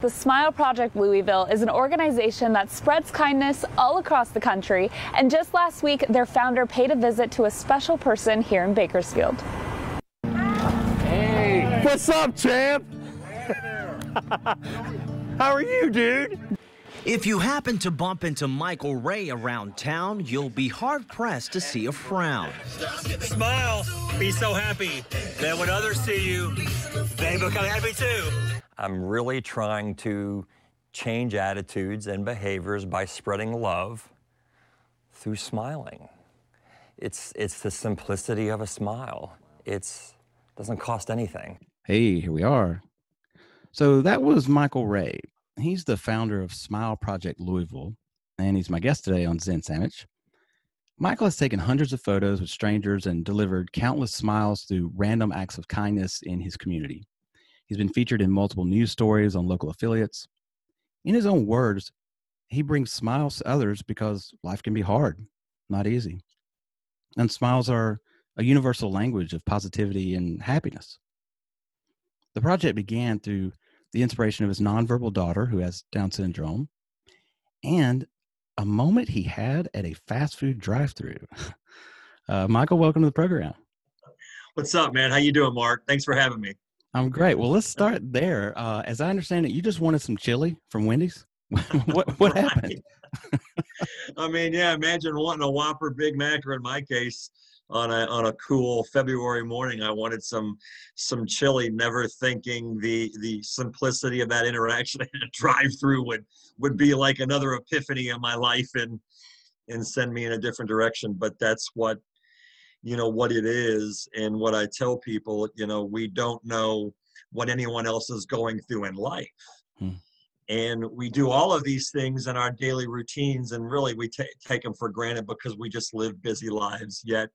The Smile Project Louisville is an organization that spreads kindness all across the country, and just last week, their founder paid a visit to a special person here in Bakersfield. Hey! What's up, champ? How are you, dude? If you happen to bump into Michael Ray around town, you'll be hard pressed to see a frown. Smile, be so happy. Then when others see you, they become happy too. I'm really trying to change attitudes and behaviors by spreading love through smiling. It's, it's the simplicity of a smile. It doesn't cost anything. Hey, here we are. So that was Michael Ray. He's the founder of Smile Project Louisville, and he's my guest today on Zen Sandwich. Michael has taken hundreds of photos with strangers and delivered countless smiles through random acts of kindness in his community. He's been featured in multiple news stories on local affiliates. In his own words, he brings smiles to others because life can be hard, not easy. And smiles are a universal language of positivity and happiness. The project began through the inspiration of his nonverbal daughter who has Down syndrome and a moment he had at a fast food drive-through. Uh, Michael, welcome to the program. What's up, man? How you doing, Mark? Thanks for having me. I'm great. Well, let's start there. Uh, as I understand it, you just wanted some chili from Wendy's. what what happened? I mean, yeah, imagine wanting a Whopper Big Mac, or in my case, on a on a cool February morning, I wanted some some chili. Never thinking the the simplicity of that interaction in a drive-through would would be like another epiphany in my life and and send me in a different direction. But that's what you know what it is and what i tell people you know we don't know what anyone else is going through in life hmm. and we do all of these things in our daily routines and really we t- take them for granted because we just live busy lives yet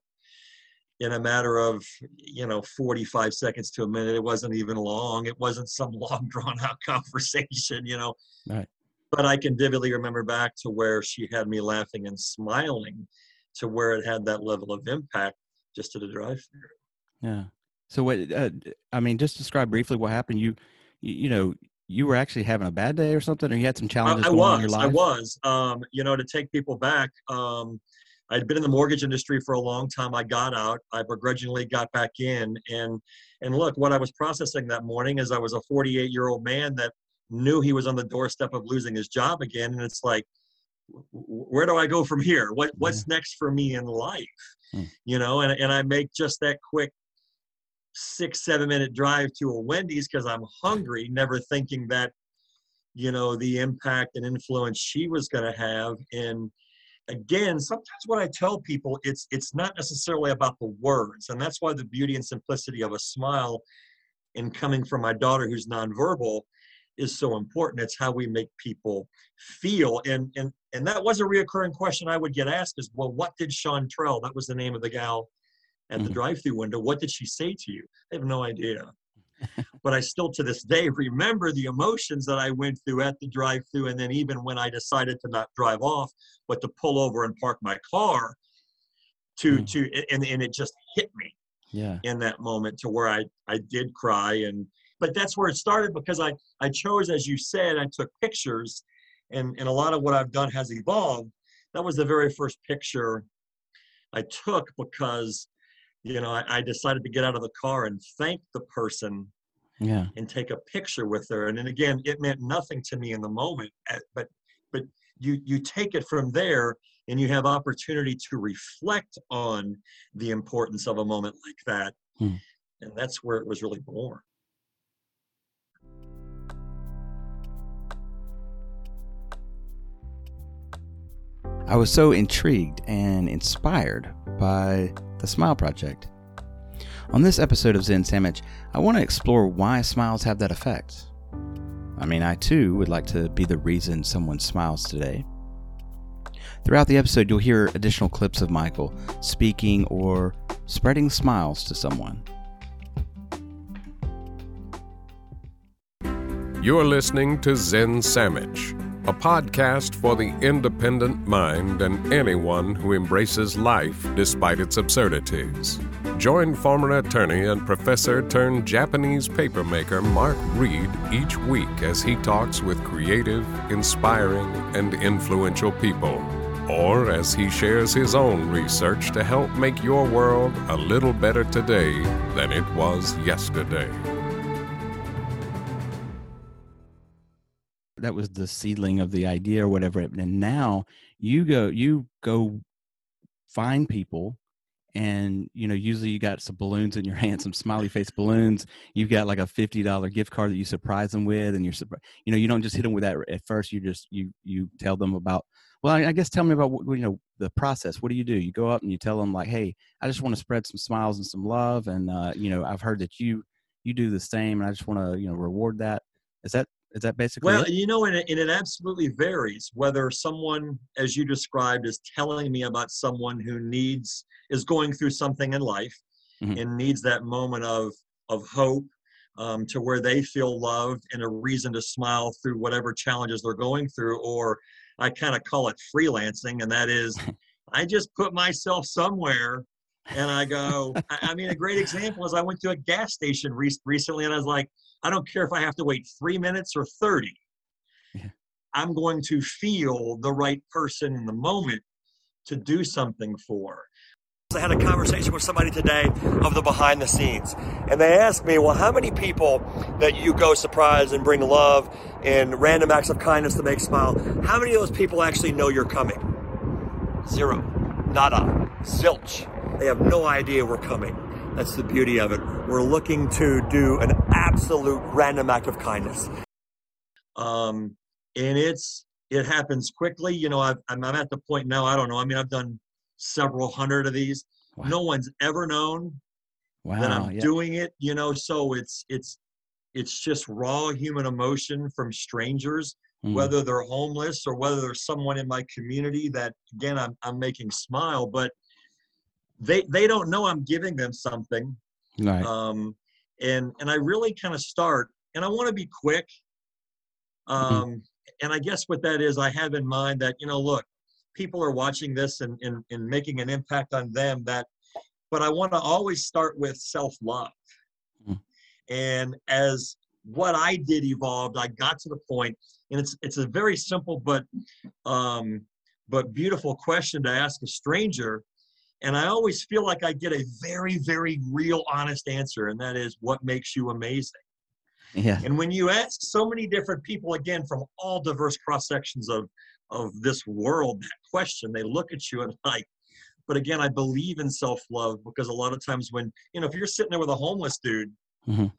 in a matter of you know 45 seconds to a minute it wasn't even long it wasn't some long drawn out conversation you know right. but i can vividly remember back to where she had me laughing and smiling to where it had that level of impact just to the drive through. Yeah. So what? Uh, I mean, just describe briefly what happened. You, you, you, know, you were actually having a bad day or something, or you had some challenges I, I going was, on in your life. I was. Um, you know, to take people back. Um, I'd been in the mortgage industry for a long time. I got out. I begrudgingly got back in, and and look, what I was processing that morning is I was a 48 year old man that knew he was on the doorstep of losing his job again, and it's like where do I go from here? What what's next for me in life? Hmm. You know, and and I make just that quick six seven minute drive to a Wendy's because I'm hungry, never thinking that you know the impact and influence she was going to have. And again, sometimes what I tell people, it's it's not necessarily about the words, and that's why the beauty and simplicity of a smile, in coming from my daughter who's nonverbal, is so important. It's how we make people feel. And and and that was a reoccurring question I would get asked is, well, what did Chantrell, that was the name of the gal at the mm-hmm. drive-through window, what did she say to you? I have no idea. but I still to this day remember the emotions that I went through at the drive-through and then even when I decided to not drive off, but to pull over and park my car to mm. to and, and it just hit me yeah in that moment to where I I did cry and but that's where it started because I, I chose, as you said, I took pictures and, and a lot of what I've done has evolved. That was the very first picture I took because, you know, I, I decided to get out of the car and thank the person yeah. and take a picture with her. And then again, it meant nothing to me in the moment, eh, but, but you, you take it from there and you have opportunity to reflect on the importance of a moment like that. Hmm. And that's where it was really born. I was so intrigued and inspired by the Smile Project. On this episode of Zen Sandwich, I want to explore why smiles have that effect. I mean, I too would like to be the reason someone smiles today. Throughout the episode, you'll hear additional clips of Michael speaking or spreading smiles to someone. You're listening to Zen Sandwich a podcast for the independent mind and anyone who embraces life despite its absurdities. Join former attorney and professor turned Japanese papermaker Mark Reed each week as he talks with creative, inspiring, and influential people. Or as he shares his own research to help make your world a little better today than it was yesterday. that was the seedling of the idea or whatever and now you go you go find people and you know usually you got some balloons in your hand some smiley face balloons. You've got like a $50 gift card that you surprise them with and you're you know you don't just hit them with that at first you just you you tell them about well i, I guess tell me about you know the process. What do you do? You go up and you tell them like hey i just want to spread some smiles and some love and uh, you know i've heard that you you do the same and i just want to you know reward that. Is that is that basically Well, it? you know, and it, and it absolutely varies whether someone, as you described, is telling me about someone who needs, is going through something in life Mhm. and needs that moment of, of hope um, to where they feel loved and a reason to smile through whatever challenges they're going through. Or I kind of call it freelancing, and that is I just put myself somewhere and I go, I, I mean, a great example is I went to a gas station re- recently and I was like, I don't care if I have to wait three minutes or 30. Yeah. I'm going to feel the right person in the moment to do something for. I had a conversation with somebody today of the behind the scenes, and they asked me, "Well, how many people that you go surprise and bring love and random acts of kindness to make smile? How many of those people actually know you're coming? Zero, nada, zilch. They have no idea we're coming. That's the beauty of it. We're looking to do an absolute random act of kindness. Um, and it's, it happens quickly. You know, I've, I'm, I'm at the point now, I don't know. I mean, I've done several hundred of these. Wow. No one's ever known wow that I'm yeah. doing it, you know, so it's, it's, it's just raw human emotion from strangers. Mm. whether they're homeless or whether there's someone in my community that again I'm, I'm making smile but they they don't know i'm giving them something. Right. Um and and i really kind of start and i want to be quick. Um and i guess what that is i have in mind that you know look people are watching this and and, and making an impact on them that but i want to always start with self-love. Mm. and as what i did evolved i got to the point and it's it's a very simple but um but beautiful question to ask a stranger and i always feel like i get a very very real honest answer and that is what makes you amazing yeah and when you ask so many different people, again, from all diverse cross sections of, of this world, that question, they look at you and like, but again, I believe in self love because a lot of times when, you know, if you're sitting there with a homeless dude, Mhm.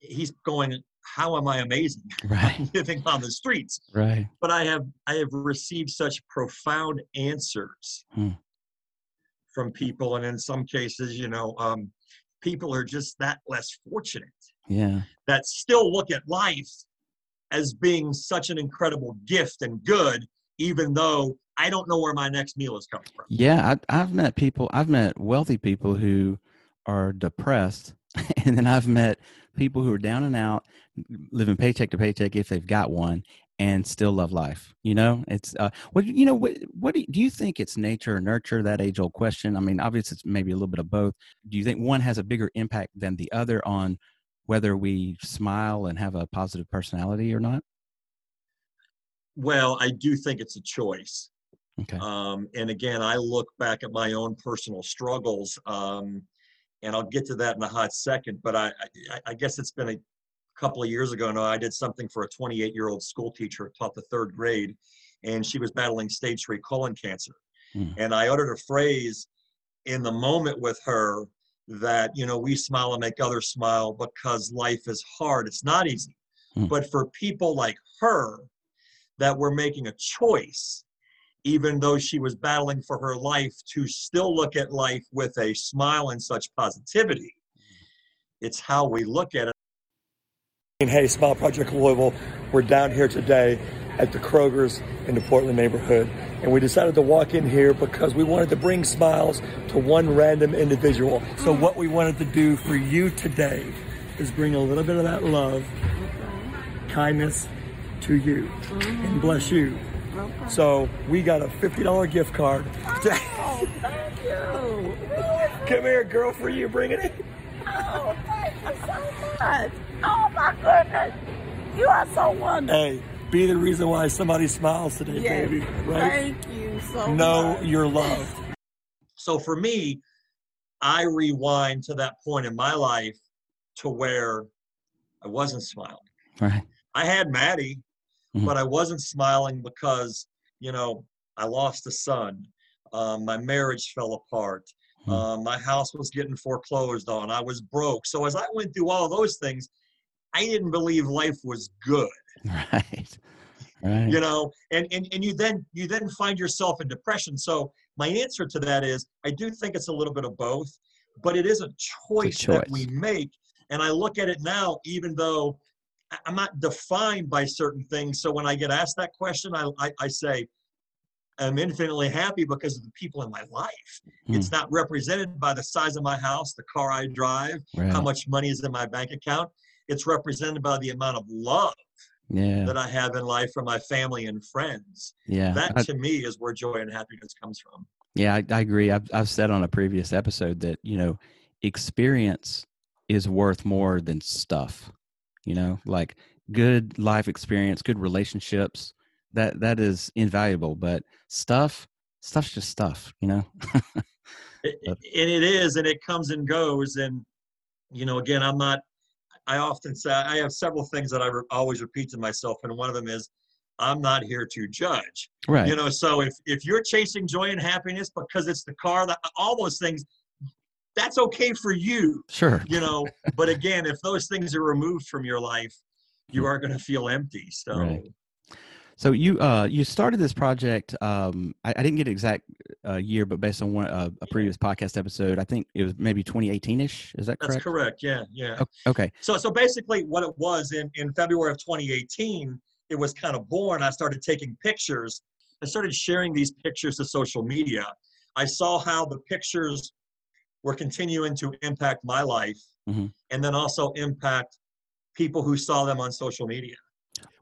he's going, How am I amazing? right living on the streets. right But I have I have received such profound answers Hmm. From people. And in some cases, you know, um, people are just that less fortunate yeah that still look at life as being such an incredible gift and good, even though I don't know where my next meal is coming from. Yeah, I, I've met people. I've met wealthy people who are depressed, and then I've met people who are down and out, living paycheck to paycheck if they've got one, and still love life. You know, it's uh, what you know. What, what do you, do you think it's nature or nurture? That age old question. I mean, obviously, it's maybe a little bit of both. Do you think one has a bigger impact than the other on whether we smile and have a positive personality or not? Well, I do think it's a choice. Okay. Um, and again, I look back at my own personal struggles, um, and I'll get to that in a hot second. But I, I, I guess it's been a couple of years ago now. I did something for a 28 year old school teacher, taught the third grade, and she was battling stage three colon cancer. Hmm. And I uttered a phrase in the moment with her that, you know, we smile and make others smile because life is hard. It's not easy. Hmm. But for people like her that were making a choice, even though she was battling for her life, to still look at life with a smile and such positivity. It's how we look at it. Hey, Smile Project Louisville, we're down here today at the Kroger's in the Portland neighborhood. And we decided to walk in here because we wanted to bring smiles to one random individual. So, what we wanted to do for you today is bring a little bit of that love, kindness to you, and bless you So we got a fifty dollar gift card. Oh, thank you. Come here, girl, for you. Bring it in. Oh, thank you so much. Oh my goodness. You are so wonderful. Hey, be the reason why somebody smiles today, Yes. baby. Right? Thank you so Know much. you're loved. So for me, I rewind to that point in my life to where I wasn't smiling. Right. I had Maddie, Mhm. but I wasn't smiling because, you know, I lost a son. Um, my marriage fell apart. Mhm. Um, my house was getting foreclosed on. I was broke. So as I went through all those things, I didn't believe life was good. Right. Right. you know and, and and you then you then find yourself in depression so my answer to that is i do think it's a little bit of both but it is a choice, that choice. we make and i look at it now even though i'm not defined by certain things so when i get asked that question i i, I say i'm infinitely happy because of the people in my life Hmm. it's not represented by the size of my house the car i drive right. how much money is in my bank account it's represented by the amount of love Yeah. that I have in life from my family and friends. Yeah. That I- to me is where joy and happiness comes from. Yeah, I, I agree. I've, I've said on a previous episode that, you know, experience is worth more than stuff, you know, like good life experience, good relationships, that, that is invaluable, but stuff, stuff's just stuff, you know? It- and it is, and it comes and goes. And, you know, again, I'm not, I often say, I have several things that I re- always repeat to myself. And one of them is, I'm not here to judge. right. You know, so if, if you're chasing joy and happiness because it's the car, that all those things, that's okay for you. sure. You know, but again, if those things are removed from your life, you are going to feel empty. So, Hmm. Right. So you, uh, you started this project. Um, I, I didn't get exact uh, year, but based on one, uh, a previous podcast episode, I think it was maybe 2018 ish. Is that correct? that's correct? Yeah. Yeah. Okay. So, so basically, what it was in, in February of 2018, it was kind of born. I started taking pictures. I started sharing these pictures to social media. I saw how the pictures were continuing to impact my life Mhm. and then also impact people who saw them on social media.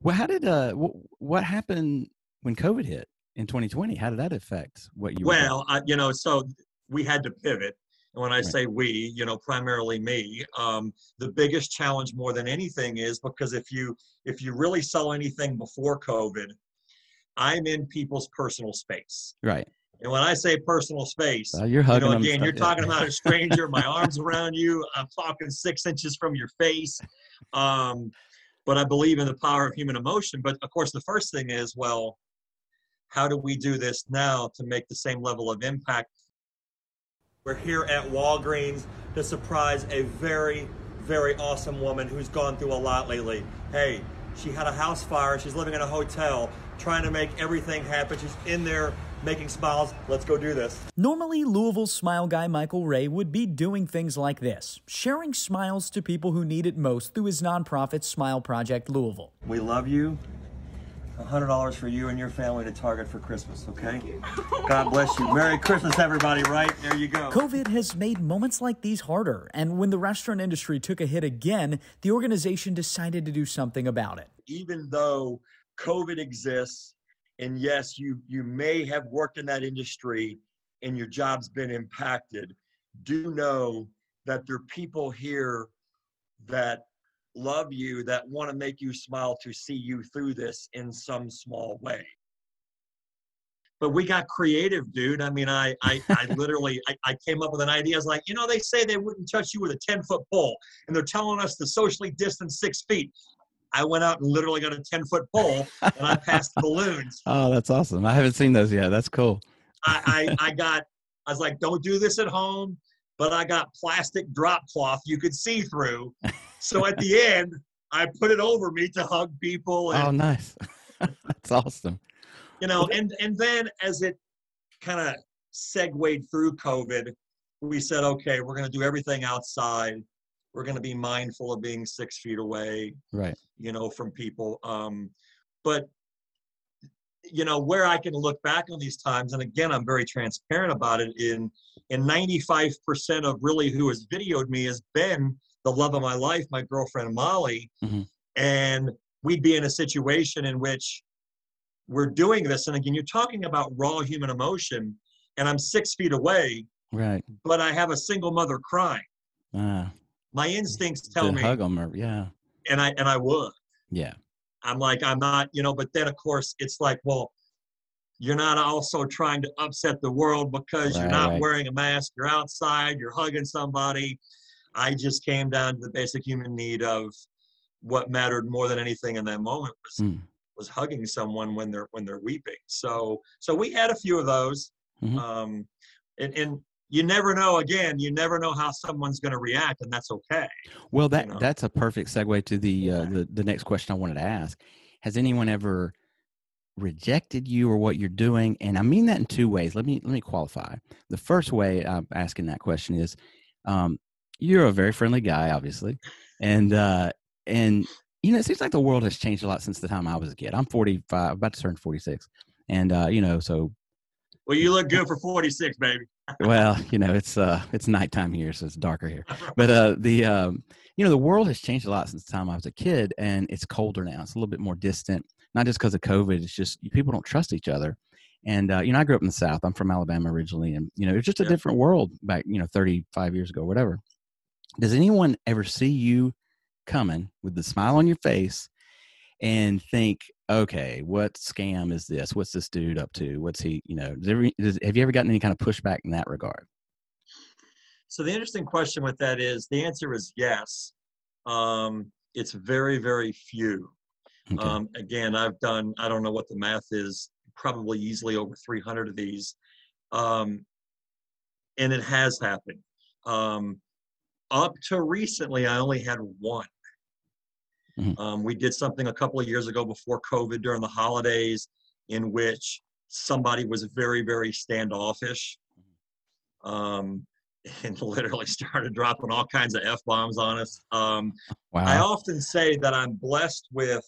Well, how did uh, wh- what happened when COVID hit in 2020? How did that affect what you? Well, I, you know, so we had to pivot. And when I Right. say we, you know, primarily me, um, the biggest challenge more than anything is because if you if you really sell anything before COVID, I'm in people's personal space. right. And when I say personal space, Uh, you're you know, again, you're yeah. talking about a stranger, my arms around you, I'm talking six inches from your face. Um, but I believe in the power of human emotion. But of course, the first thing is, well, how do we do this now to make the same level of impact? We're here at Walgreens to surprise a very, very awesome woman who's gone through a lot lately. Hey, she had a house fire. She's living in a hotel, trying to make everything happen. She's in there making smiles. Let's go do this. Normally, Louisville smile guy Michael Ray would be doing things like this, sharing smiles to people who need it most through his nonprofit Smile Project Louisville. We love you. $100 for you and your family to Target for Christmas, okay? God bless you. Merry Christmas, everybody, right? There you go. COVID has made moments like these harder, and when the restaurant industry took a hit again, the organization decided to do something about it. even though COVID exists, and yes, you you may have worked in that industry and your job's been impacted, do know that there are people here that love you, that want to make you smile to see you through this in some small way. But we got creative, dude. I mean, I I, I literally I, I came up with an idea. I was like, you know, they say they wouldn't touch you with a 10 foot pole, and they're telling us to socially distance six feet. I went out and literally got a 10 foot pole and I passed balloons. Oh, that's awesome. I haven't seen those yet. That's cool. I, I, I got, I was like, don't do this at home, but I got plastic drop cloth you could see through. So at the end, I put it over me to hug people. And, Oh, nice. that's awesome. you know, and, and then as it kind of segued through COVID, we said, okay, we're going to do everything outside. We're going to be mindful of being six feet away. Right. you know, from people. Um, but you know, where I can look back on these times, and again, I'm very transparent about it. In in 95% of really who has videoed me has been the love of my life, my girlfriend Molly, Mhm. and we'd be in a situation in which we're doing this. And again, you're talking about raw human emotion, and I'm six feet away, Right. but I have a single mother crying. Ah, My instincts tell me, hug them or yeah. and I and I would. Yeah. I'm like, I'm not, you know, but then of course it's like, well, you're not also trying to upset the world because you're not right. wearing a mask, you're outside, you're hugging somebody. I just came down to the basic human need of what mattered more than anything in that moment was Mm. was hugging someone when they're when they're weeping. So so we had a few of those. Mhm. Um and, and you never know again, you never know how someone's gonna react and that's okay. Well, that know? that's a perfect segue to the, uh, the the next question I wanted to ask. Has anyone ever rejected you or what you're doing? And I mean that in two ways. Let me let me qualify. The first way I'm asking that question is, um, you're a very friendly guy, obviously, and uh, and you know it seems like the world has changed a lot since the time I was a kid. I'm 45, about to turn 46, and uh, you know so Well you look good for 46, baby. well, you know, it's uh it's nighttime here, so it's darker here. But uh the um you know, the world has changed a lot since the time I was a kid and it's colder now. It's a little bit more distant, not just because of COVID, it's just people don't trust each other. And uh, you know, I grew up in the South. I'm from Alabama originally, and you know, it's just a Yeah. different world back, you know, 35 years ago, whatever. Does anyone ever see you coming with the smile on your face and think, okay, what scam is this? What's this dude up to? What's he, you know, does every, does, have you ever gotten any kind of pushback in that regard? So the interesting question with that is the answer is yes. Um, it's very, very few. Okay. Um, again, I've done, I don't know what the math is, probably easily over 300 of these. Um, and it has happened. Um, up to recently, I only had one. Mhm. Um, we did something a couple of years ago before COVID during the holidays in which somebody was very, very standoffish um, and literally started dropping all kinds of F bombs on us. Um, I often say that I'm blessed with,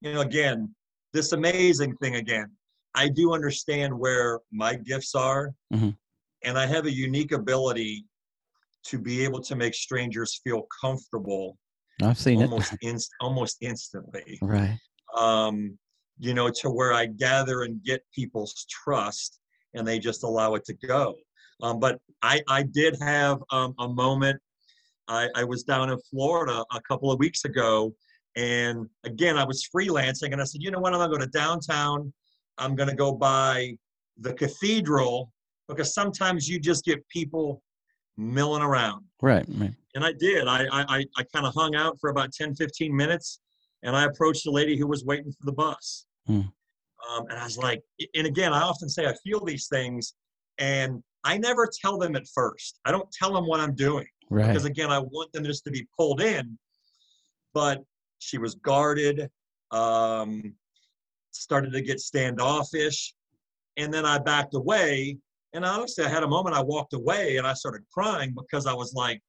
you know, again, this amazing thing again. I do understand where my gifts are, Mhm. and I have a unique ability to be able to make strangers feel comfortable I've seen almost it. inst- almost instantly. right. Um, you know, to where I gather and get people's trust, and they just allow it to go. Um, but I, I did have um, a moment. I, I was down in Florida a couple of weeks ago, and again, I was freelancing, and I said, you know what? I'm gonna go to downtown. I'm gonna go by the cathedral because sometimes you just get people milling around Right. right. And I did. I I, I, kind of hung out for about 10, 15 minutes, and I approached a lady who was waiting for the bus. Hmm. Um, and I was like, and again, I often say I feel these things, and I never tell them at first. I don't tell them what I'm doing Right. because again, I want them just to be pulled in. But she was guarded, um, started to get standoffish, and then I backed away. And honestly, I had a moment. I walked away and I started crying because I was like, Mm.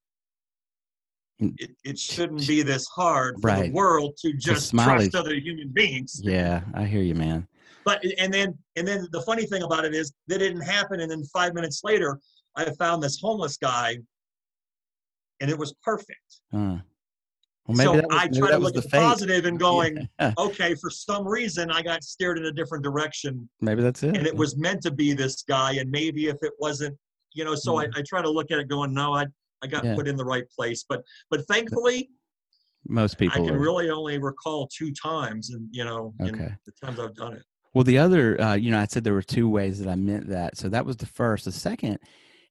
It, it shouldn't be this hard for Right. the world to just trust other human beings. Yeah, I hear you, man. But and then and then the funny thing about it is that didn't happen. And then five minutes later, I found this homeless guy, and it was perfect. Uh, well, maybe so that was, I try to look the at the positive and going, Yeah, okay, for some reason I got steered in a different direction, maybe that's it. and it was meant to be this guy. And maybe if it wasn't, you know, so I, I try to look at it going, no, I I got. Yeah. put in the right place. But but thankfully, Most people. I can are- really only recall two times, and you know, in Okay. the times I've done it. Well, the other, uh, you know, I said there were two ways that I meant that. So that was the first. The second,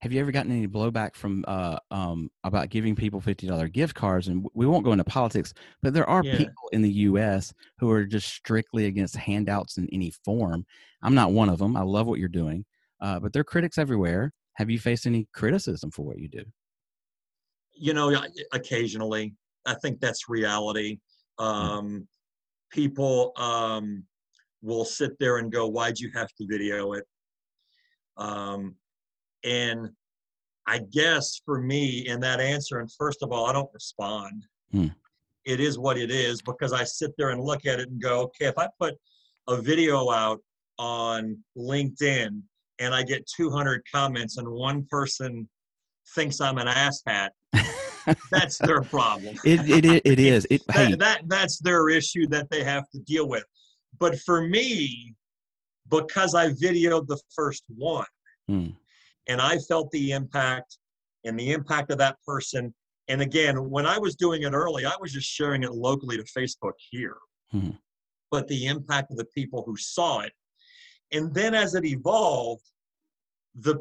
have you ever gotten any blowback from uh, um, about giving people fifty dollar gift cards? And we won't go into politics, but there are Yeah. people in the U.S. who are just strictly against handouts in any form. I'm not one of them. I love what you're doing, uh, but there are critics everywhere. Have you faced any criticism for what you do? You know occasionally. I think that's reality. Um people um will sit there and go why'd you have to video it? Um and i guess for me in that answer and first of all i don't respond. Hmm. it is what it is because i sit there and look at it and go okay if i put a video out on linkedin and i get 200 comments and one person thinks i'm an ass asshat that's their problem. It it it, is. It That, hey that that's their issue that they have to deal with. but for me, because I videoed the first one Hmm. and I felt the impact and the impact of that person. And again, when I was doing it early, I was just sharing it locally to Facebook here. Hmm. But the impact of the people who saw it. And then as it evolved, the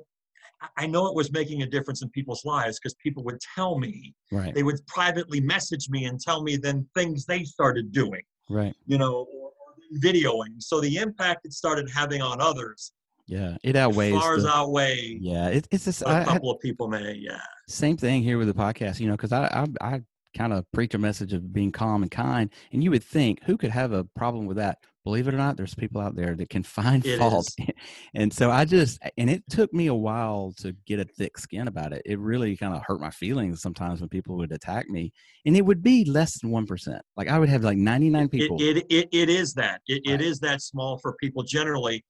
I know it was making a difference in people's lives because people would tell me, Right. they would privately message me and tell me then things they started doing, Right. you know, or, or videoing. So the impact it started having on others Yeah. It outweighs. far the- outweigh yeah. It, it's just a I, I, couple of people may, yeah. same thing here with the podcast. You know, because I I, I kind of preach a message of being calm and kind, and you would think who could have a problem with that? Believe it or not, there's people out there that can find It fault. is. and so I just and it took me a while to get a thick skin about it. It really kind of hurt my feelings sometimes when people would attack me, and it would be less than one percent. Like I would have like 99 people. It, it, it, it is that. It, Right. it is that small for people generally,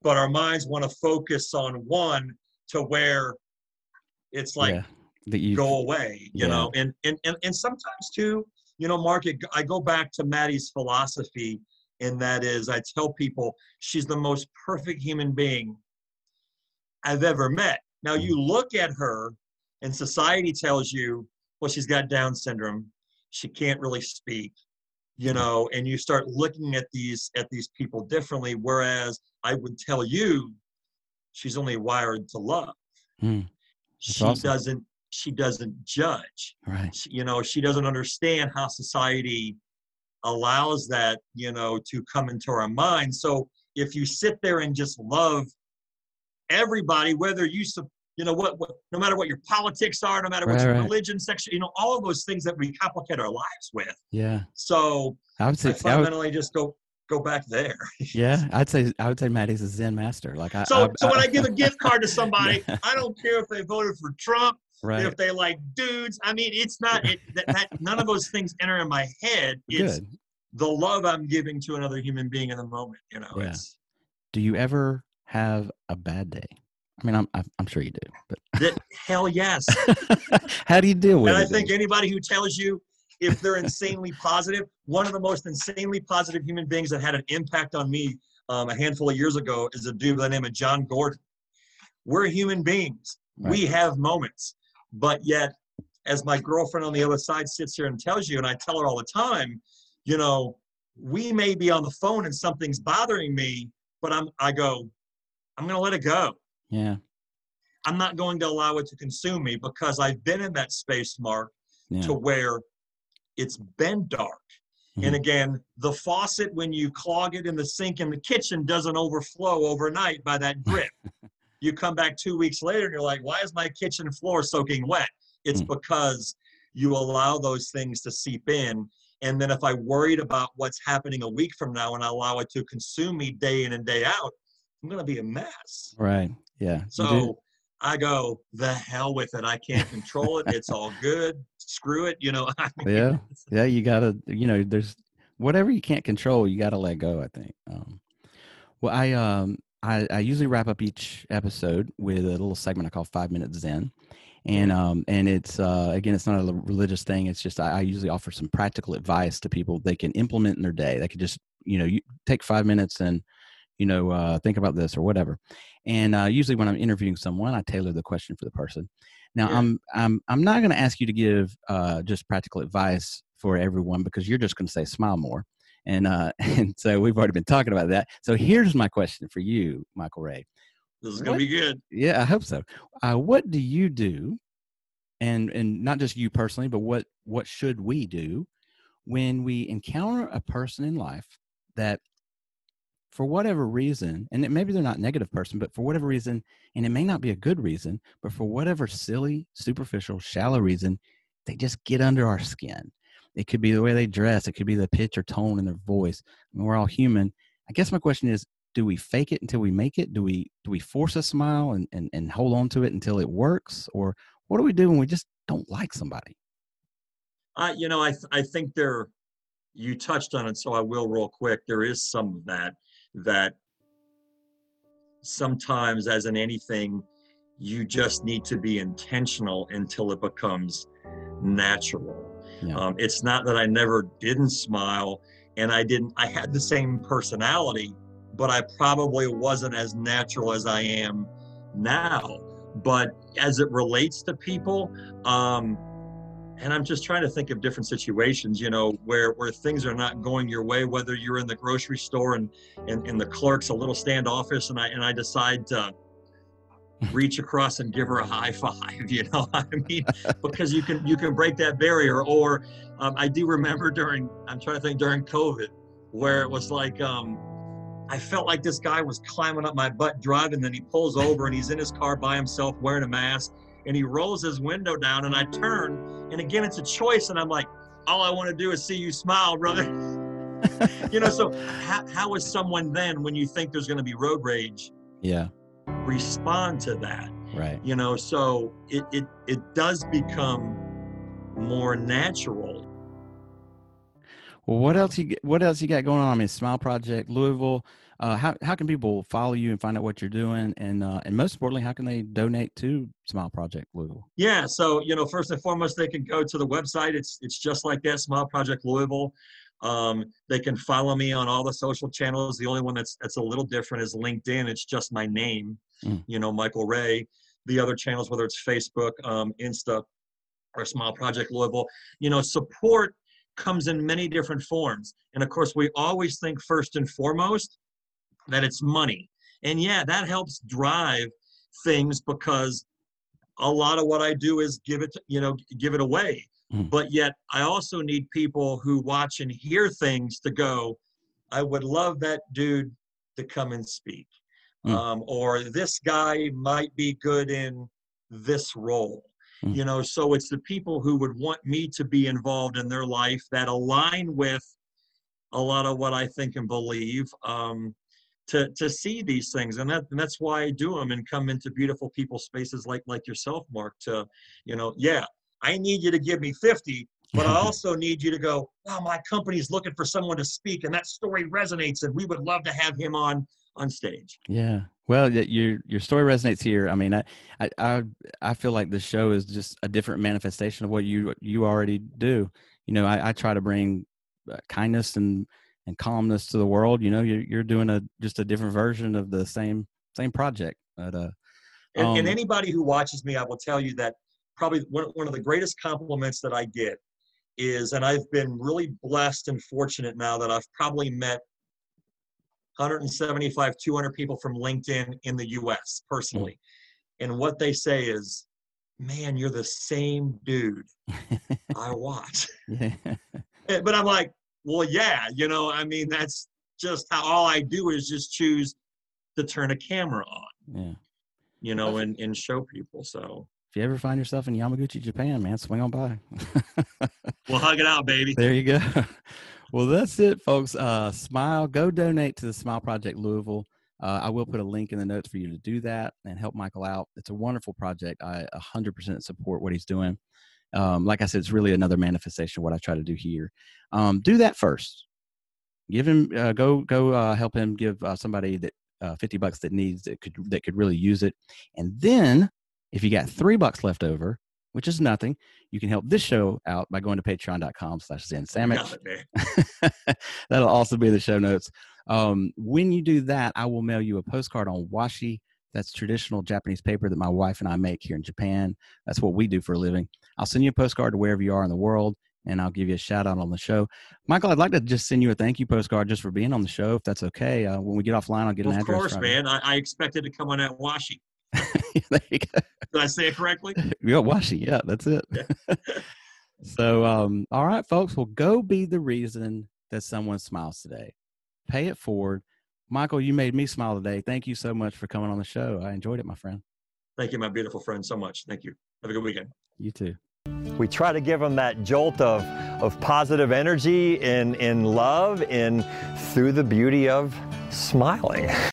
but our minds want to focus on one to where it's like yeah, that you go away, you Yeah. know. And, and and and sometimes too, you know, Mark, it, I go back to Maddie's philosophy, and that is, I tell people she's the most perfect human being I've ever met. Now you look at her, and society tells you, well, she's got Down syndrome, she can't really speak, you know, and you start looking at these at these people differently. Whereas I would tell you, she's only wired to love. Hmm. She awesome. doesn't. She doesn't judge. right. She- you know, she doesn't understand how society allows that, you know, to come into our mind. So if you sit there and just love everybody, whether you, you know, what, what no matter what your politics are, no matter what Right, your right. religion, section, you know, all of those things that we complicate our lives with. Yeah, So I would say I I would, fundamentally just go go back there. yeah, I'd say I would say Maddie's a Zen master. Like I. So, I, so when I give a gift card to somebody, Yeah. I don't care if they voted for Trump, right, if they like dudes. I mean, it's not it, that, that. None of those things enter in my head. It's good. the love I'm giving to another human being in the moment. You know, Yeah. it's Do you ever have a bad day? I mean, I'm I'm, sure you do, but that hell yes. how do you deal with it? and I think anybody who tells you if they're insanely positive, one of the most insanely positive human beings that had an impact on me um, a handful of years ago is a dude by the name of Jon Gordon. We're human beings. We have moments, but yet, as my girlfriend on the other side sits here and tells you, and I tell her all the time, you know, we may be on the phone and something's bothering me, but I'm I go, I'm gonna let it go. yeah, I'm not going to allow it to consume me because I've been in that space, Mark, yeah, to where it's been dark. Mhm. And again, the faucet, when you clog it in the sink in the kitchen, doesn't overflow overnight by that drip. You come back two weeks later and you're like, why is my kitchen floor soaking wet? It's Mm. because you allow those things to seep in. And then if I worried about what's happening a week from now and I allow it to consume me day in and day out, I'm going to be a mess. right, yeah. So I go, the hell with it. I can't control it. It's all good. Screw it. You know, I mean, yeah, yeah. You gotta, you know, there's whatever you can't control, you gotta let go. I think. Um, well, I um, I, I usually wrap up each episode with a little segment I call Five Minutes Zen, and um, and it's uh, again, it's not a religious thing. It's just I, I usually offer some practical advice to people they can implement in their day. They could just, you know, you take five minutes and you know, uh, think about this or whatever. And uh, usually when I'm interviewing someone, I tailor the question for the person. Now, Yeah. I'm I'm I'm not going to ask you to give uh, just practical advice for everyone because you're just going to say smile more. And uh, and so we've already been talking about that. So here's my question for you, Michael Ray. this is going to be good. Yeah, I hope so. Uh, what do you do, and and not just you personally, but what what should we do when we encounter a person in life that, for whatever reason, and it, maybe they're not a negative person, but for whatever reason, and it may not be a good reason, but for whatever silly, superficial, shallow reason, they just get under our skin. It could be the way they dress. It could be the pitch or tone in their voice. I mean, we're all human. I guess my question is, do we fake it until we make it? Do we do we force a smile and, and, and hold on to it until it works? Or what do we do when we just don't like somebody? I, you know, I, th- I think there, you touched on it, so I will real quick. There is some of that, that sometimes, as in anything, you just need to be intentional until it becomes natural. Yeah. Um, it's not that I never didn't smile. and I didn't. I had the same personality, but I probably wasn't as natural as I am now. But as it relates to people, um, and I'm just trying to think of different situations, you know, where where things are not going your way, whether you're in the grocery store and and, and the clerk's a little standoffish and I and I decide to reach across and give her a high five, you know, I mean, because you can you can break that barrier. Or um, I do remember during I'm trying to think during COVID, where it was like um I felt like this guy was climbing up my butt driving, then he pulls over and he's in his car by himself wearing a mask and he rolls his window down and I turn and again it's a choice and I'm like, all I want to do is see you smile, brother. you know, so how, how is someone then when you think there's going to be road rage? Yeah. Respond to that. Right. You know, so it it it does become more natural. Well, what else you what else you got going on? I mean, Smile Project Louisville. Uh, how how can people follow you and find out what you're doing, and uh, and most importantly, how can they donate to Smile Project Louisville? Yeah, so you know, first and foremost, they can go to the website. It's it's just like that, Smile Project Louisville. Um, they can follow me on all the social channels. The only one that's that's a little different is LinkedIn. It's just my name, Mm. you know, Michael Ray. The other channels, whether it's Facebook, um, Insta, or Smile Project Louisville, you know, support comes in many different forms. And of course, we always think first and foremost that it's money. And yeah, that helps drive things because a lot of what I do is give it, you know, give it away. Mm. But yet I also need people who watch and hear things to go, I would love that dude to come and speak. Mm. Um, or this guy might be good in this role. Mm. You know, so it's the people who would want me to be involved in their life that align with a lot of what I think and believe. Um, to to see these things and that and that's why I do them and come into beautiful people spaces like like yourself Mark to you know yeah I need you to give me 50 but I also need you to go wow my company's looking for someone to speak and that story resonates and we would love to have him on on stage Yeah. Well, your your story resonates here. I mean, I, I I I feel like the show is just a different manifestation of what you you already do. You know, I, I try to bring uh, kindness and and calmness to the world. You know, you're you're doing a just a different version of the same same project. But uh, and, and um, anybody who watches me I will tell you that probably one, one of the greatest compliments that I get is and I've been really blessed and fortunate now that I've probably met 175 200 people from linkedin in the us personally. Mm-hmm. And what they say is man you're the same dude i watch. Yeah. But i'm like well yeah you know i mean that's just how all i do is just choose to turn a camera on. Yeah. you know and, and show people so If you ever find yourself in Yamaguchi, Japan, man, swing on by. we'll hug it out baby There you go. Well, that's it, folks. Uh, Smile, go donate to the Smile Project Louisville. Uh, I will put a link in the notes for you to do that and help Michael out. It's a wonderful project. I 100% support what he's doing. Um, like I said, it's really another manifestation of what I try to do here. Um, do that first. Give him, uh, go, go, uh, help him give uh, somebody that uh, 50 bucks that needs that could that could really use it. And then, if you got three bucks left over, which is nothing, you can help this show out by going to patreon.com slash zen sandwich. Got it, man. That'll also be in the show notes. Um, when you do that, I will mail you a postcard on washi. That's traditional Japanese paper that my wife and I make here in Japan. That's what we do for a living. I'll send you a postcard to wherever you are in the world, and I'll give you a shout out on the show. Michael, I'd like to just send you a thank you postcard just for being on the show, if that's okay. Uh, when we get offline, I'll get an address. of course man I, I expected to come on that washi there you go. did i say it correctly Yeah, washi. Yeah, that's it. so, um, all right, folks. Well, go be the reason that someone smiles today. Pay it forward. Michael, you made me smile today. Thank you so much for coming on the show. I enjoyed it, my friend. thank you my beautiful friend so much thank you have a good weekend You too. We try to give them that jolt of, of positive energy and in love in through the beauty of smiling.